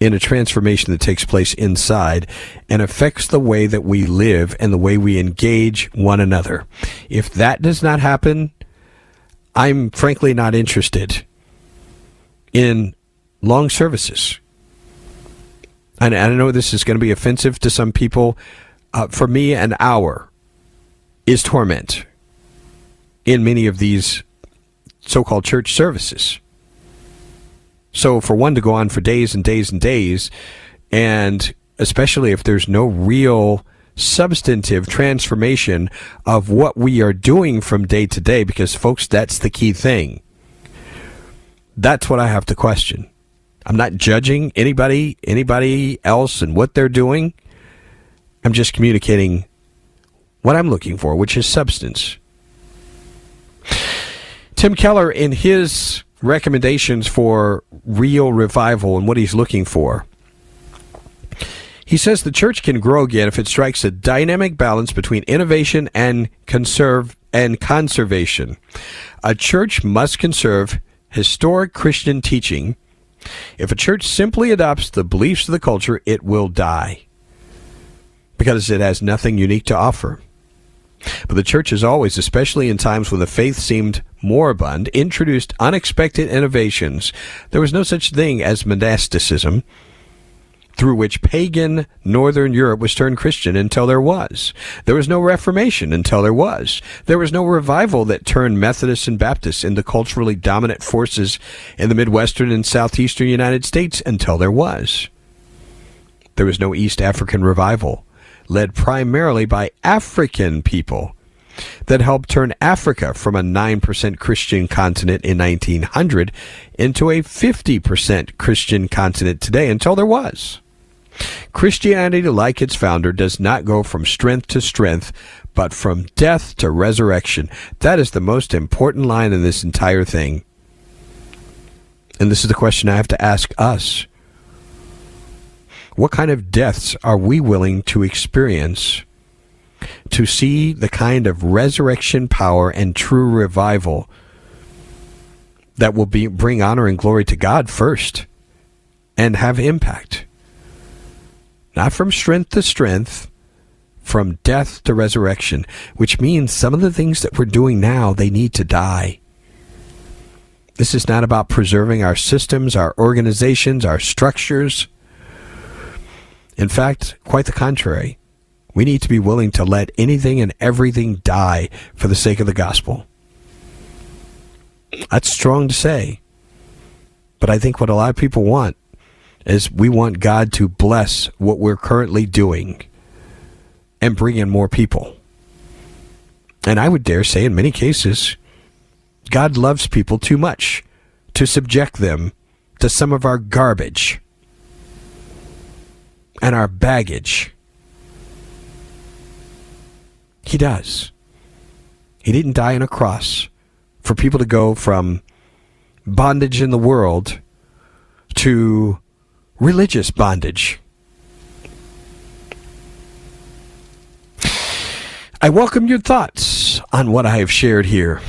C: in a transformation that takes place inside and affects the way that we live and the way we engage one another. If that does not happen, I'm frankly not interested in long services. And I know this is going to be offensive to some people. Uh, for me, an hour is torment in many of these so called church services. So, for one to go on for days and days and days, and especially if there's no real substantive transformation of what we are doing from day to day, because, folks, that's the key thing. That's what I have to question. I'm not judging anybody, anybody else, and what they're doing. I'm just communicating what I'm looking for, which is substance. Tim Keller, in his recommendations for real revival and what he's looking for, he says the church can grow again if it strikes a dynamic balance between innovation and conserve and conservation. A church must conserve historic Christian teaching, if a church simply adopts the beliefs of the culture, it will die because it has nothing unique to offer. But the church has always, especially in times when the faith seemed moribund, introduced unexpected innovations. There was no such thing as monasticism, through which pagan Northern Europe was turned Christian until there was. There was no Reformation until there was. There was no revival that turned Methodists and Baptists into culturally dominant forces in the Midwestern and Southeastern United States until there was. There was no East African revival, led primarily by African people that helped turn Africa from a 9% Christian continent in 1900 into a 50% Christian continent today until there was. Christianity, like its founder, does not go from strength to strength, but from death to resurrection. That is the most important line in this entire thing. And this is the question I have to ask us. What kind of deaths are we willing to experience to see the kind of resurrection power and true revival that will be, bring honor and glory to God first and have impact? not from strength to strength, from death to resurrection, which means some of the things that we're doing now, they need to die. This is not about preserving our systems, our organizations, our structures. In fact, quite the contrary. We need to be willing to let anything and everything die for the sake of the gospel. That's strong to say. But I think what a lot of people want is we want God to bless what we're currently doing and bring in more people. And I would dare say, in many cases, God loves people too much to subject them to some of our garbage and our baggage. He does. He didn't die on a cross for people to go from bondage in the world to religious bondage. I welcome your thoughts on what I have shared here.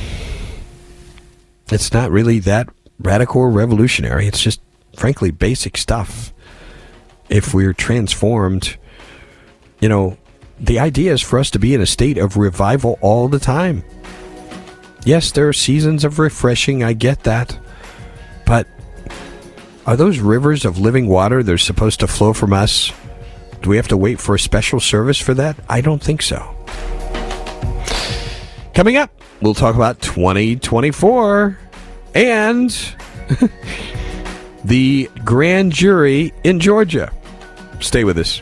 C: It's not really that radical or revolutionary, it's just, frankly, basic stuff. If we're transformed, you know, the idea is for us to be in a state of revival all the time. Yes, there are seasons of refreshing, I get that. But are those rivers of living water that are supposed to flow from us? Do we have to wait for a special service for that? I don't think so. Coming up, we'll talk about 2024 and the grand jury in Georgia. Stay with us.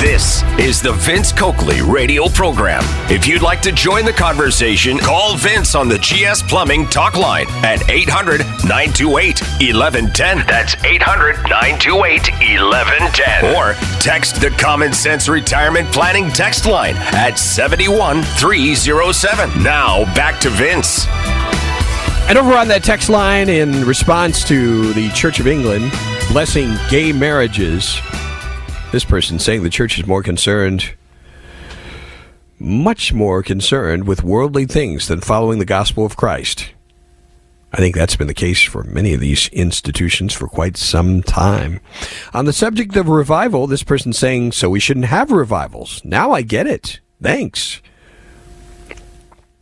L: This is the Vince Coakley radio program. If you'd like to join the conversation, call Vince on the GS Plumbing talk line at 800 928 1110. That's 800 928 1110. Or text the Common Sense Retirement Planning text line at 71307. Now back to Vince.
C: And over on that text line, in response to the Church of England blessing gay marriages, this person saying the church is more concerned much more concerned with worldly things than following the gospel of Christ. I think that's been the case for many of these institutions for quite some time. On the subject of revival, this person saying, so we shouldn't have revivals. Now I get it. Thanks.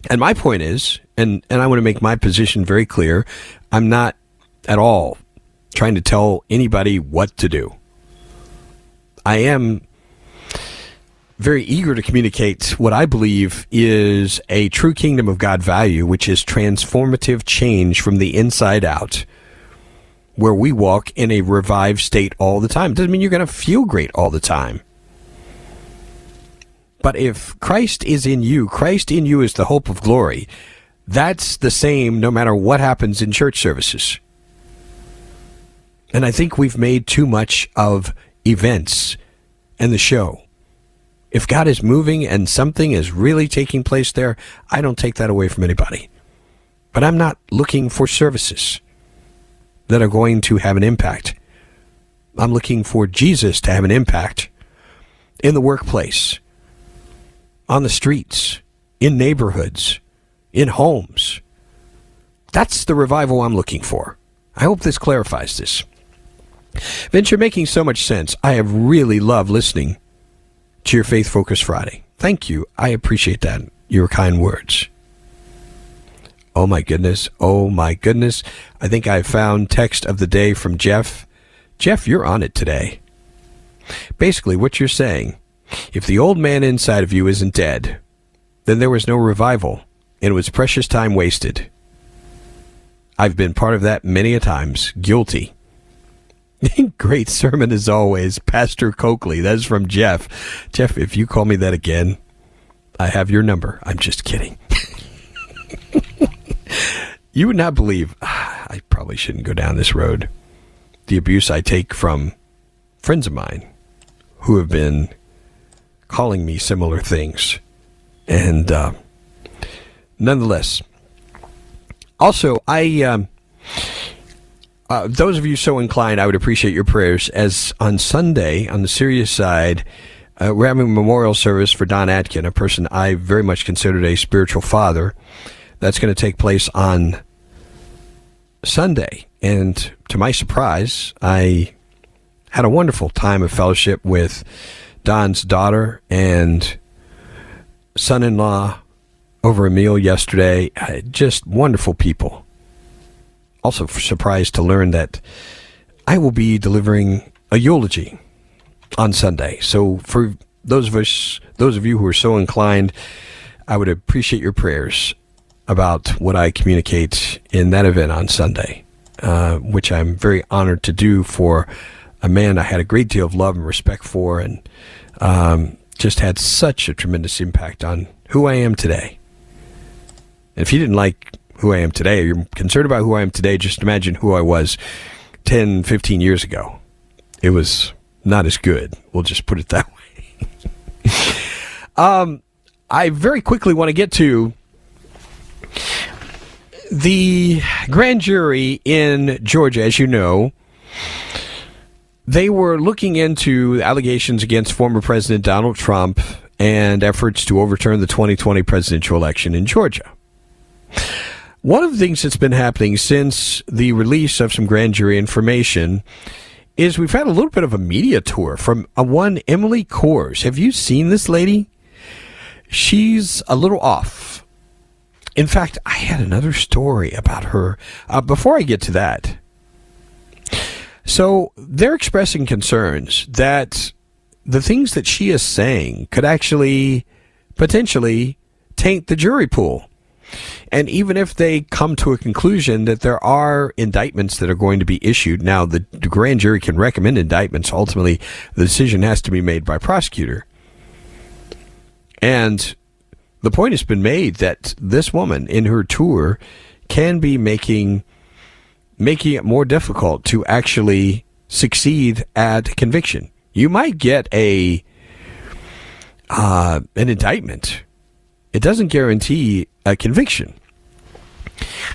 C: And my point is, and, and I want to make my position very clear, I'm not at all trying to tell anybody what to do. I am very eager to communicate what I believe is a true kingdom of God value, which is transformative change from the inside out, where we walk in a revived state all the time. Doesn't mean you're going to feel great all the time. But if Christ is in you, Christ in you is the hope of glory. That's the same no matter what happens in church services. And I think we've made too much of events, and the show. If God is moving and something is really taking place there, I don't take that away from anybody. But I'm not looking for services that are going to have an impact. I'm looking for Jesus to have an impact in the workplace, on the streets, in neighborhoods, in homes. That's the revival I'm looking for. I hope this clarifies this. Vince, you're making so much sense. I have really loved listening to your Faith Focus Friday. Thank you. I appreciate that. Your kind words. Oh my goodness. Oh my goodness. I think I found text of the day from Jeff. Jeff, you're on it today. Basically, what you're saying if the old man inside of you isn't dead, then there was no revival, and it was precious time wasted. I've been part of that many a times, guilty. Great sermon as always, Pastor Coakley. That's from Jeff. Jeff, if you call me that again, I have your number. I'm just kidding. you would not believe, I probably shouldn't go down this road, the abuse I take from friends of mine who have been calling me similar things. And uh, nonetheless, also, I. Um, uh, those of you so inclined, I would appreciate your prayers. As on Sunday, on the serious side, uh, we're having a memorial service for Don Atkin, a person I very much considered a spiritual father. That's going to take place on Sunday. And to my surprise, I had a wonderful time of fellowship with Don's daughter and son in law over a meal yesterday. Uh, just wonderful people also surprised to learn that I will be delivering a eulogy on Sunday. So for those of us, those of you who are so inclined, I would appreciate your prayers about what I communicate in that event on Sunday, uh, which I'm very honored to do for a man I had a great deal of love and respect for, and um, just had such a tremendous impact on who I am today. if you didn't like who I am today, you're concerned about who I am today, just imagine who I was 10, 15 years ago. It was not as good. We'll just put it that way. um, I very quickly want to get to the grand jury in Georgia, as you know. They were looking into allegations against former President Donald Trump and efforts to overturn the 2020 presidential election in Georgia. One of the things that's been happening since the release of some grand jury information is we've had a little bit of a media tour from a uh, one Emily Kohrs. Have you seen this lady? She's a little off. In fact, I had another story about her uh, before I get to that. So they're expressing concerns that the things that she is saying could actually potentially taint the jury pool. And even if they come to a conclusion that there are indictments that are going to be issued, now the grand jury can recommend indictments. Ultimately, the decision has to be made by prosecutor. And the point has been made that this woman in her tour can be making making it more difficult to actually succeed at conviction. You might get a uh, an indictment. It doesn't guarantee a conviction.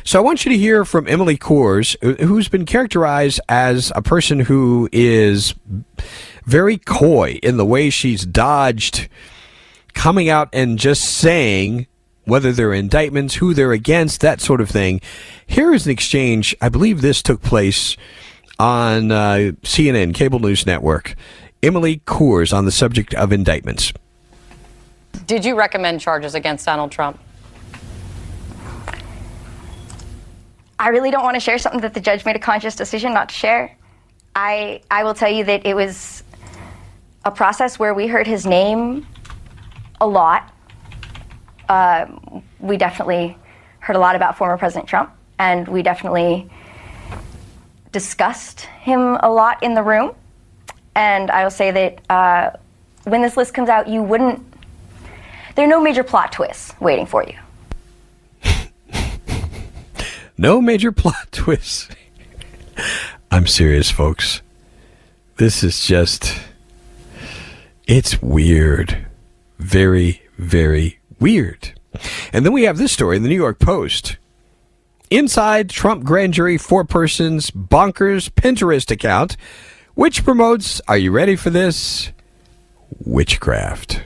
C: So I want you to hear from Emily Kohrs, who's been characterized as a person who is very coy in the way she's dodged coming out and just saying whether they're indictments, who they're against, that sort of thing. Here is an exchange. I believe this took place on uh, CNN, Cable News Network. Emily Kohrs on the subject of indictments.
M: Did you recommend charges against Donald Trump?
N: I really don't want to share something that the judge made a conscious decision not to share. I I will tell you that it was a process where we heard his name a lot. Uh, we definitely heard a lot about former President Trump, and we definitely discussed him a lot in the room. And I will say that uh, when this list comes out, you wouldn't. There are no major plot twists waiting for you.
C: No major plot twists. I'm serious, folks. This is just. It's weird. Very, very weird. And then we have this story in the New York Post. Inside Trump grand jury four persons bonkers Pinterest account, which promotes, are you ready for this? Witchcraft.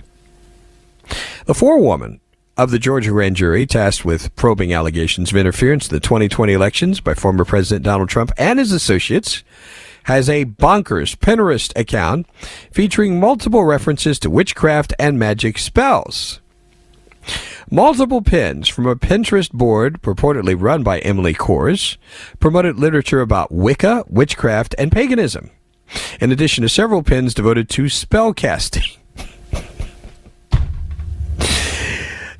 C: The forewoman of the Georgia grand jury tasked with probing allegations of interference in the 2020 elections by former President Donald Trump and his associates has a bonkers Pinterest account featuring multiple references to witchcraft and magic spells. Multiple pins from a Pinterest board purportedly run by Emily Kohrs promoted literature about Wicca, witchcraft, and paganism, in addition to several pins devoted to spellcasting.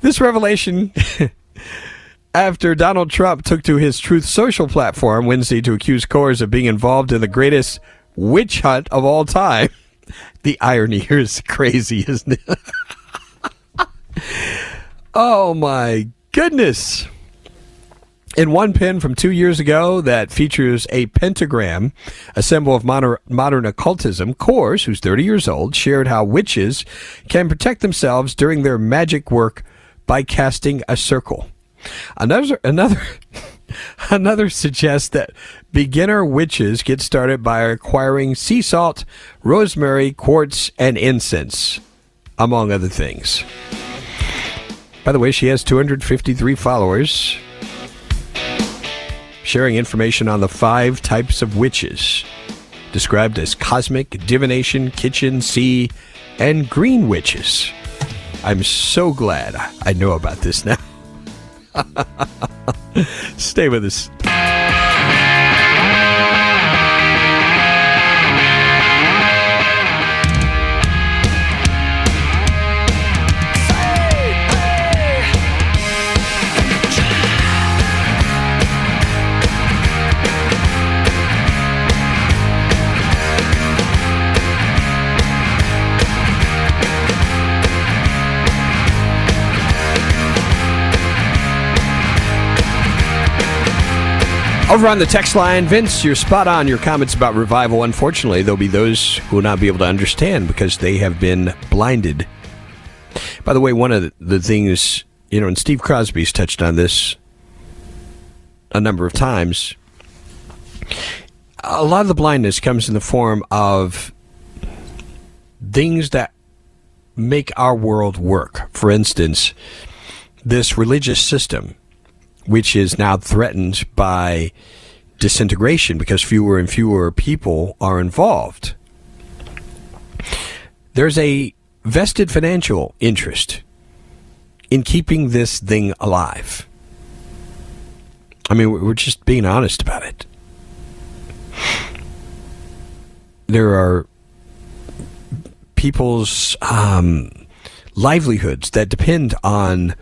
C: This revelation after Donald Trump took to his Truth Social platform Wednesday to accuse Kohrs of being involved in the greatest witch hunt of all time. The irony here is crazy, isn't it? oh my goodness. In one pin from two years ago that features a pentagram, a symbol of modern, modern, occultism, Kohrs, who's 30 years old, shared how witches can protect themselves during their magic work by casting a circle. Another another another suggests that beginner witches get started by acquiring sea salt, rosemary, quartz, and incense, among other things. By the way, she has 253 followers sharing information on the five types of witches, described as cosmic, divination, kitchen, sea, and green witches. I'm so glad I know about this now. Stay with us. Over on the text line, Vince, you're spot on. Your comments about revival, unfortunately, there'll be those who will not be able to understand because they have been blinded. By the way, one of the things, you know, and Steve Crosby's touched on this a number of times, a lot of the blindness comes in the form of things that make our world work. For instance, this religious system which is now threatened by disintegration because fewer and fewer people are involved. There's a vested financial interest in keeping this thing alive. I mean, we're just being honest about it. There are people's um, livelihoods that depend on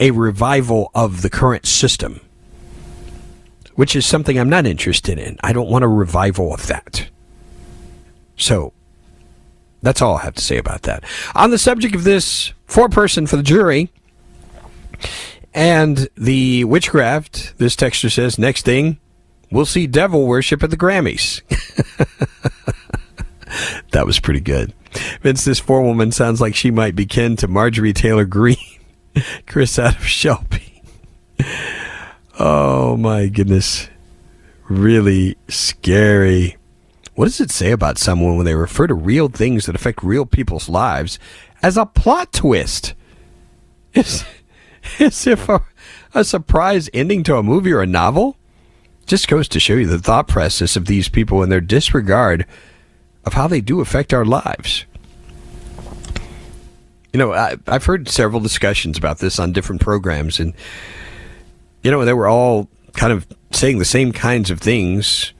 C: a revival of the current system, which is something I'm not interested in. I don't want a revival of that. So that's all I have to say about that. On the subject of this four person for the jury and the witchcraft, this texture says next thing, we'll see devil worship at the Grammys. that was pretty good. Vince, this forewoman sounds like she might be kin to Marjorie Taylor Greene. Chris out of Shelby. Oh my goodness. Really scary. What does it say about someone when they refer to real things that affect real people's lives as a plot twist? It's as if a, a surprise ending to a movie or a novel just goes to show you the thought process of these people and their disregard of how they do affect our lives. You know, I, I've heard several discussions about this on different programs, and you know, they were all kind of saying the same kinds of things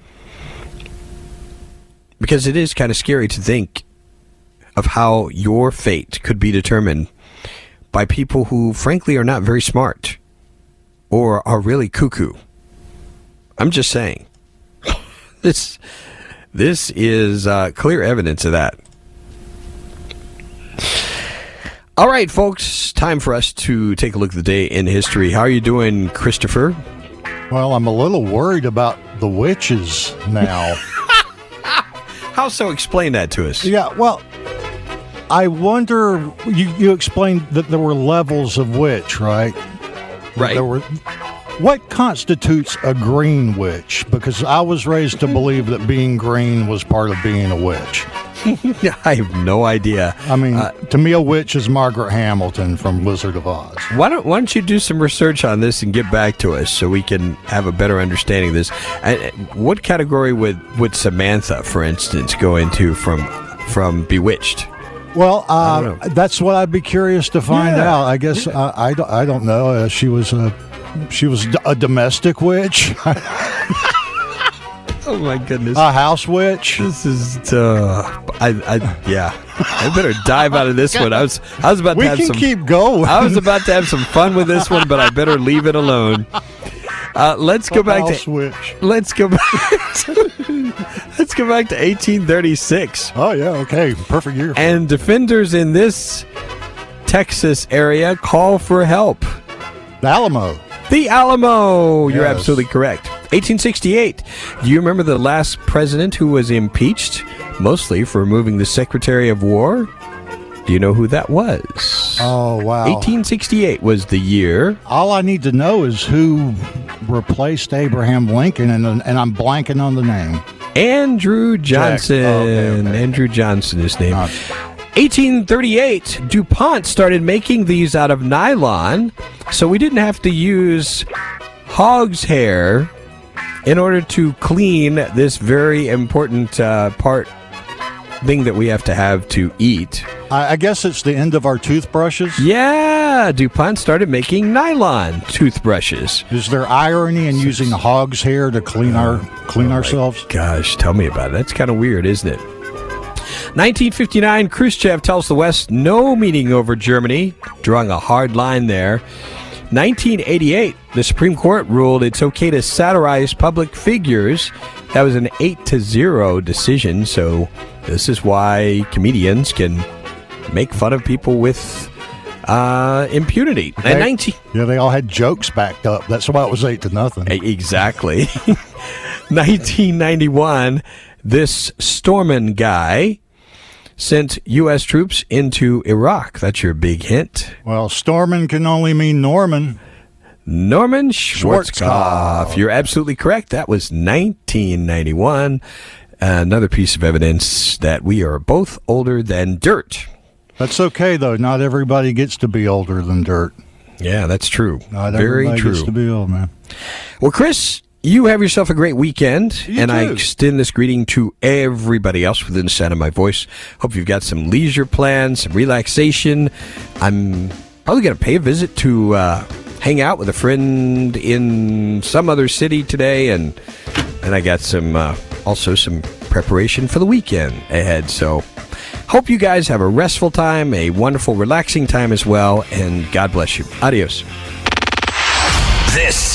C: because it is kind of scary to think of how your fate could be determined by people who, frankly, are not very smart or are really cuckoo. I'm just saying. this this is uh, clear evidence of that. All right, folks, time for us to take a look at the day in history. How are you doing, Christopher?
O: Well, I'm a little worried about the witches now. How
C: so? Explain that to us.
O: Yeah, well, I wonder. You, you explained that there were levels of witch, right?
C: Right. There
O: were. What constitutes a green witch? Because I was raised to believe that being green was part of being a witch.
C: I have no idea.
O: I mean, uh, a Witch is Margaret Hamilton from Wizard of Oz.
C: Why don't Why don't you do some research on this and get back to us so we can have a better understanding of this? And what category would would Samantha, for instance, go into from from Bewitched?
O: Well, uh, that's what I'd be curious to find yeah. out. I guess uh, I, don't, I don't know. Uh, she was a she was a domestic witch.
C: Oh my goodness!
O: A house witch.
C: This is uh, I, I yeah. I better dive out of this one. I was I was about
O: we
C: to
O: have
C: can some,
O: keep going.
C: I was about to have some fun with this one, but I better leave it alone. Uh, let's go back to witch. Let's go back. To, let's go back to 1836.
O: Oh yeah, okay, perfect year.
C: And defenders in this Texas area call for help.
O: The Alamo.
C: The Alamo. Yes. You're absolutely correct. 1868. Do you remember the last president who was impeached, mostly for removing the Secretary of War? Do you know who that was? Oh, wow. 1868 was the year.
O: All I need to know is who replaced Abraham Lincoln, and, and I'm blanking on the name.
C: Andrew Johnson. Oh, okay, okay. Andrew Johnson, his name. 1838, uh, DuPont started making these out of nylon, so we didn't have to use hog's hair in order to clean this very important uh, part thing that we have to have to eat.
O: I, guess it's the end of our toothbrushes.
C: Yeah, DuPont started making nylon toothbrushes.
O: Is there irony in using hog's hair to clean our oh, clean oh ourselves?
C: Gosh, tell me about it. That's kind of weird, isn't it? 1959, Khrushchev tells the West no meeting over Germany, drawing a hard line there. 1988, the Supreme Court ruled it's okay to satirize public figures. That was an 8 to 0 decision, so this is why comedians can make fun of people with uh, impunity.
O: They, and 19. yeah, they all had jokes backed up. That's why it was
C: 8 to nothing. Exactly. 1991, this Stormin guy sent U.S. troops into Iraq. That's your big hint.
O: Well, Storman can only mean Norman.
C: Norman Schwarzkopf. Schwarzkopf. You're absolutely correct. That was 1991. Another piece of evidence that we are both older than dirt.
O: That's okay, though. Not everybody gets to be older than dirt.
C: Yeah, that's true.
O: Not Very true. to be old, man.
C: Well, Chris, you have yourself a great weekend. You and too. I extend this greeting to everybody else within the sound of my voice. Hope you've got some leisure plans, some relaxation. I'm probably going to pay a visit to uh, hang out with a friend in some other city today. And, and I got some, uh, also some preparation for the weekend ahead. So hope you guys have a restful time, a wonderful, relaxing time as well. And God bless you. Adios.
L: This